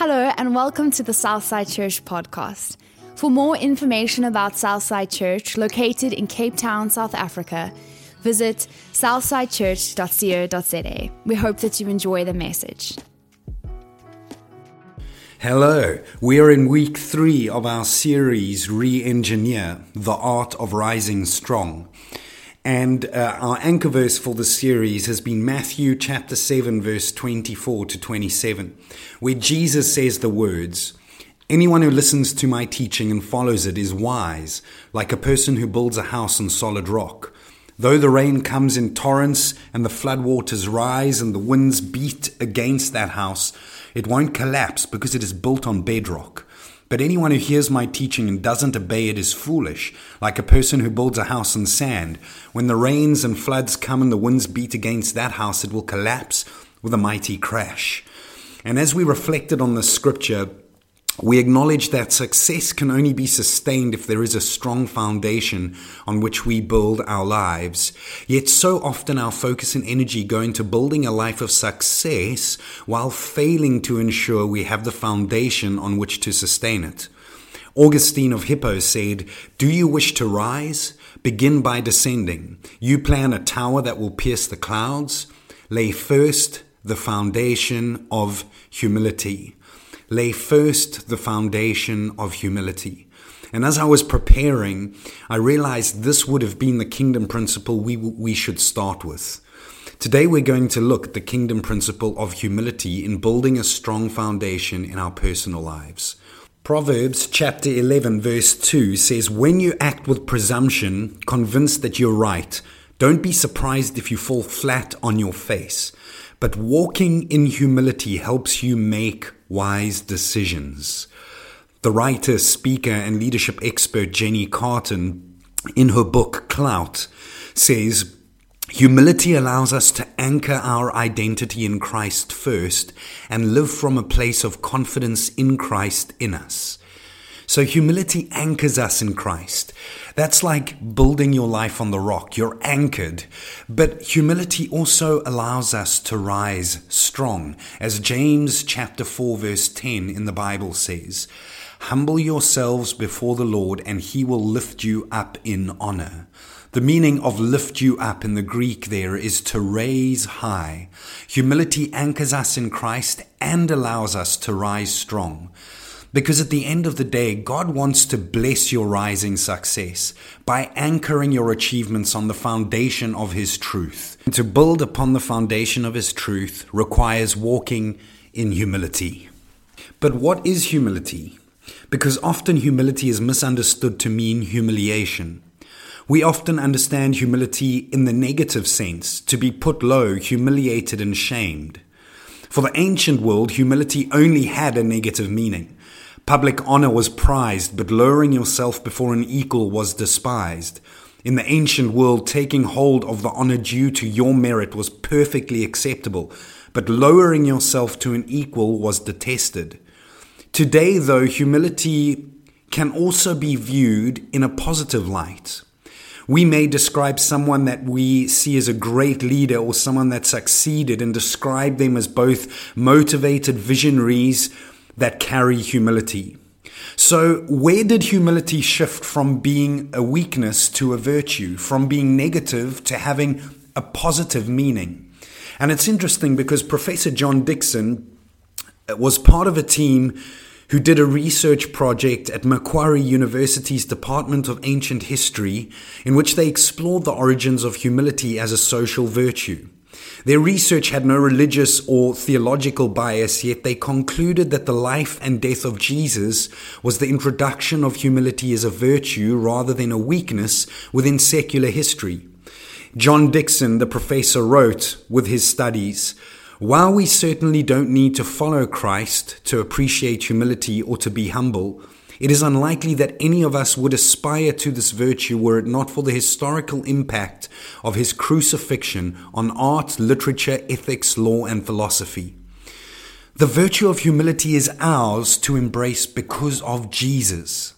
Hello, and welcome to the Southside Church podcast. For more information about Southside Church, located in Cape Town, South Africa, visit southsidechurch.co.za. We hope that you enjoy the message. Hello, we are in week three of our series Re Engineer The Art of Rising Strong. And uh, our anchor verse for the series has been Matthew chapter 7, verse 24 to 27, where Jesus says the words Anyone who listens to my teaching and follows it is wise, like a person who builds a house on solid rock. Though the rain comes in torrents and the floodwaters rise and the winds beat against that house, it won't collapse because it is built on bedrock. But anyone who hears my teaching and doesn't obey it is foolish, like a person who builds a house on sand. When the rains and floods come and the winds beat against that house, it will collapse with a mighty crash. And as we reflected on the scripture, we acknowledge that success can only be sustained if there is a strong foundation on which we build our lives. Yet so often our focus and energy go into building a life of success while failing to ensure we have the foundation on which to sustain it. Augustine of Hippo said, Do you wish to rise? Begin by descending. You plan a tower that will pierce the clouds. Lay first the foundation of humility lay first the foundation of humility. And as I was preparing, I realized this would have been the kingdom principle we, we should start with. Today, we're going to look at the kingdom principle of humility in building a strong foundation in our personal lives. Proverbs chapter 11, verse 2 says, When you act with presumption, convinced that you're right, don't be surprised if you fall flat on your face. But walking in humility helps you make wise decisions. The writer, speaker, and leadership expert Jenni Catron, in her book Clout, says, Humility allows us to anchor our identity in Christ first and live from a place of confidence in Christ in us. So humility anchors us in Christ. That's like building your life on the rock. You're anchored. But humility also allows us to rise strong. As James chapter 4 verse 10 in the Bible says, Humble yourselves before the Lord and he will lift you up in honor. The meaning of lift you up in the Greek there is to raise high. Humility anchors us in Christ and allows us to rise strong. Because at the end of the day, God wants to bless your rising success by anchoring your achievements on the foundation of His truth. And to build upon the foundation of His truth requires walking in humility. But what is humility? Because often humility is misunderstood to mean humiliation. We often understand humility in the negative sense, to be put low, humiliated, and shamed. For the ancient world, humility only had a negative meaning. Public honor was prized, but lowering yourself before an equal was despised. In the ancient world, taking hold of the honor due to your merit was perfectly acceptable, but lowering yourself to an equal was detested. Today, though, humility can also be viewed in a positive light. We may describe someone that we see as a great leader or someone that succeeded and describe them as both motivated visionaries that carry humility. So, where did humility shift from being a weakness to a virtue, from being negative to having a positive meaning? And it's interesting because Professor John Dickson was part of a team who did a research project at Macquarie University's Department of Ancient History in which they explored the origins of humility as a social virtue. Their research had no religious or theological bias, yet they concluded that the life and death of Jesus was the introduction of humility as a virtue rather than a weakness within secular history. John Dickson, the professor, wrote with his studies While we certainly don't need to follow Christ to appreciate humility or to be humble, it is unlikely that any of us would aspire to this virtue were it not for the historical impact of his crucifixion on art, literature, ethics, law, and philosophy. The virtue of humility is ours to embrace because of Jesus.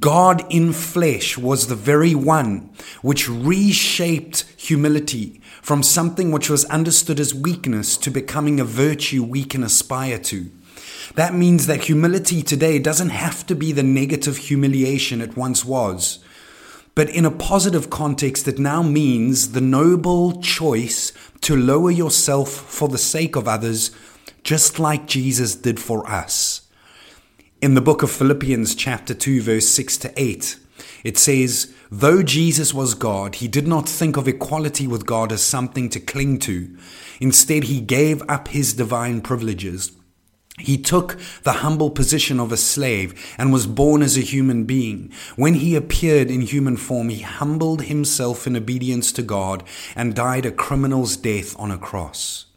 God in flesh was the very one which reshaped humility from something which was understood as weakness to becoming a virtue we can aspire to. That means that humility today doesn't have to be the negative humiliation it once was. But in a positive context, it now means the noble choice to lower yourself for the sake of others, just like Jesus did for us. In the book of Philippians, chapter 2, verse 6 to 8, it says, Though Jesus was God, he did not think of equality with God as something to cling to. Instead, he gave up his divine privileges. He took the humble position of a slave and was born as a human being. When he appeared in human form, he humbled himself in obedience to God and died a criminal's death on a cross.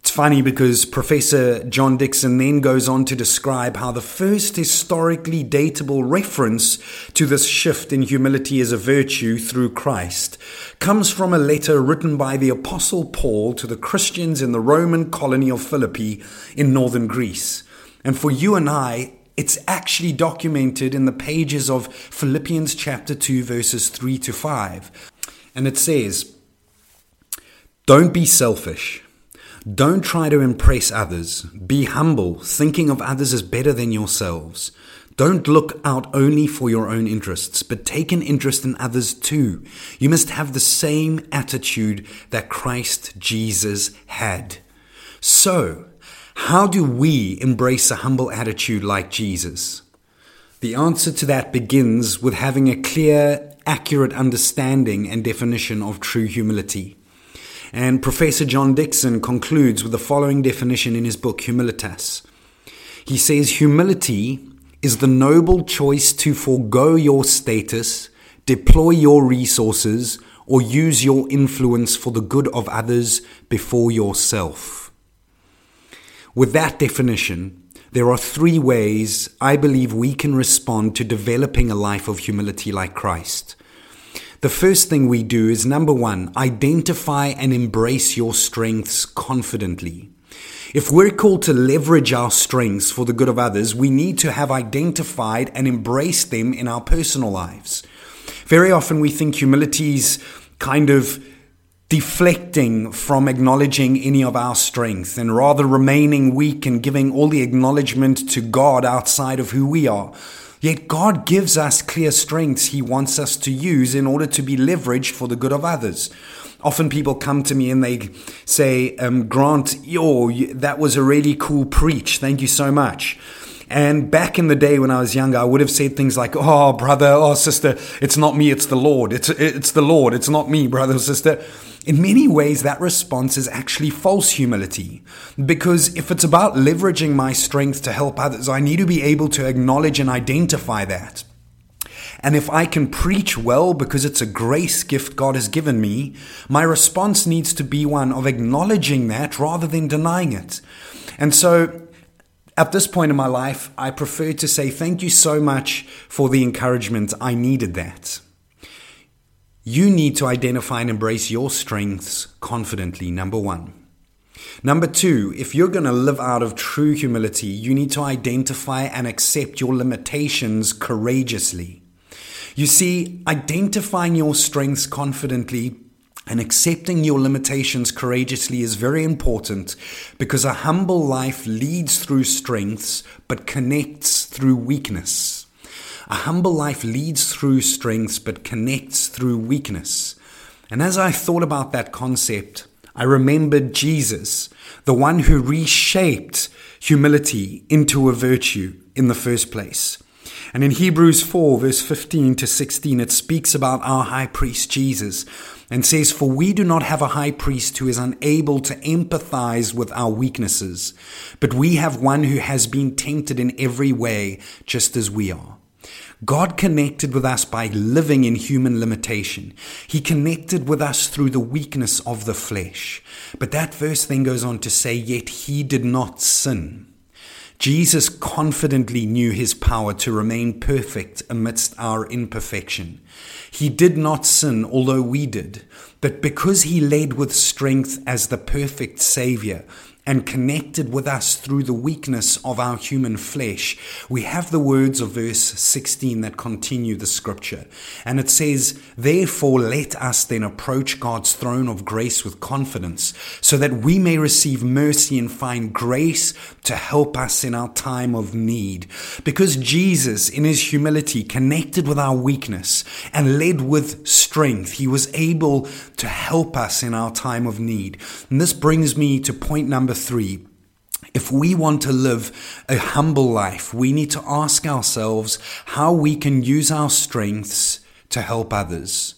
It's funny because Professor John Dickson then goes on to describe how the first historically datable reference to this shift in humility as a virtue through Christ comes from a letter written by the Apostle Paul to the Christians in the Roman colony of Philippi in northern Greece. And for you and I, it's actually documented in the pages of Philippians chapter 2, verses 3 to 5. And it says, Don't be selfish. Don't try to impress others. Be humble, thinking of others as better than yourselves. Don't look out only for your own interests, but take an interest in others too. You must have the same attitude that Christ Jesus had. So, how do we embrace a humble attitude like Jesus? The answer to that begins with having a clear, accurate understanding and definition of true humility. And Professor John Dickson concludes with the following definition in his book, Humilitas. He says, Humility is the noble choice to forego your status, deploy your resources, or use your influence for the good of others before yourself. With that definition, there are three ways I believe we can respond to developing a life of humility like Christ. The first thing we do is number one, identify and embrace your strengths confidently. If we're called to leverage our strengths for the good of others, we need to have identified and embraced them in our personal lives. Very often we think humility is kind of deflecting from acknowledging any of our strength and rather remaining weak and giving all the acknowledgement to God outside of who we are. Yet God gives us clear strengths He wants us to use in order to be leveraged for the good of others. Often people come to me and they say, um, Grant, yo, that was a really cool preach. Thank you so much. And back in the day when I was younger, I would have said things like, "Oh, brother, oh, sister, it's not me, it's the Lord. It's it's the Lord. It's not me, brother, or sister." In many ways, that response is actually false humility. Because if it's about leveraging my strength to help others, I need to be able to acknowledge and identify that. And if I can preach well because it's a grace gift God has given me, my response needs to be one of acknowledging that rather than denying it. And so at this point in my life, I prefer to say thank you so much for the encouragement. I needed that. You need to identify and embrace your strengths confidently, number one. Number two, if you're going to live out of true humility, you need to identify and accept your limitations courageously. You see, identifying your strengths confidently and accepting your limitations courageously is very important because a humble life leads through strengths but connects through weakness. A humble life leads through strengths but connects through weakness. And as I thought about that concept, I remembered Jesus, the one who reshaped humility into a virtue in the first place. And in Hebrews 4, verse 15 to 16, it speaks about our high priest Jesus and says, For we do not have a high priest who is unable to empathize with our weaknesses, but we have one who has been tempted in every way, just as we are. God connected with us by living in human limitation. He connected with us through the weakness of the flesh. But that verse then goes on to say, Yet he did not sin. Jesus confidently knew his power to remain perfect amidst our imperfection. He did not sin, although we did, but because he led with strength as the perfect Savior and connected with us through the weakness of our human flesh, we have the words of verse 16 that continue the scripture. And it says, Therefore, let us then approach God's throne of grace with confidence, so that we may receive mercy and find grace to help us in our time of need. Because Jesus, in his humility, connected with our weakness and led with strength, he was able to help us in our time of need. And this brings me to point number three. If we want to live a humble life, we need to ask ourselves how we can use our strengths to help others.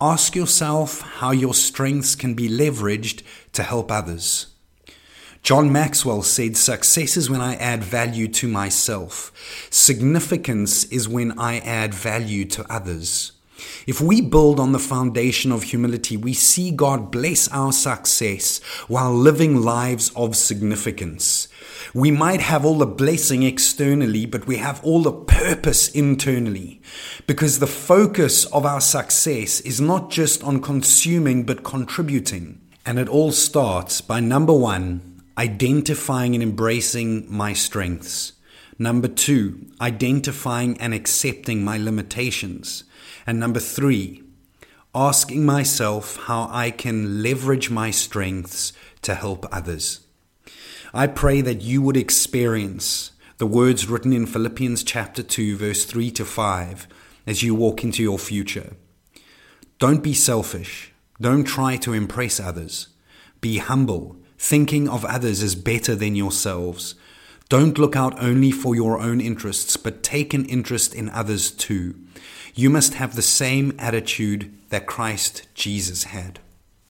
Ask yourself how your strengths can be leveraged to help others. John Maxwell said, Success is when I add value to myself. Significance is when I add value to others. If we build on the foundation of humility, we see God bless our success while living lives of significance. We might have all the blessing externally, but we have all the purpose internally. Because the focus of our success is not just on consuming, but contributing. And it all starts by number one, identifying and embracing my strengths. Number two, identifying and accepting my limitations. And number three, asking myself how I can leverage my strengths to help others. I pray that you would experience the words written in Philippians chapter 2, verse 3 to 5, as you walk into your future. Don't be selfish. Don't try to impress others. Be humble, thinking of others as better than yourselves. Don't look out only for your own interests, but take an interest in others too. You must have the same attitude that Christ Jesus had.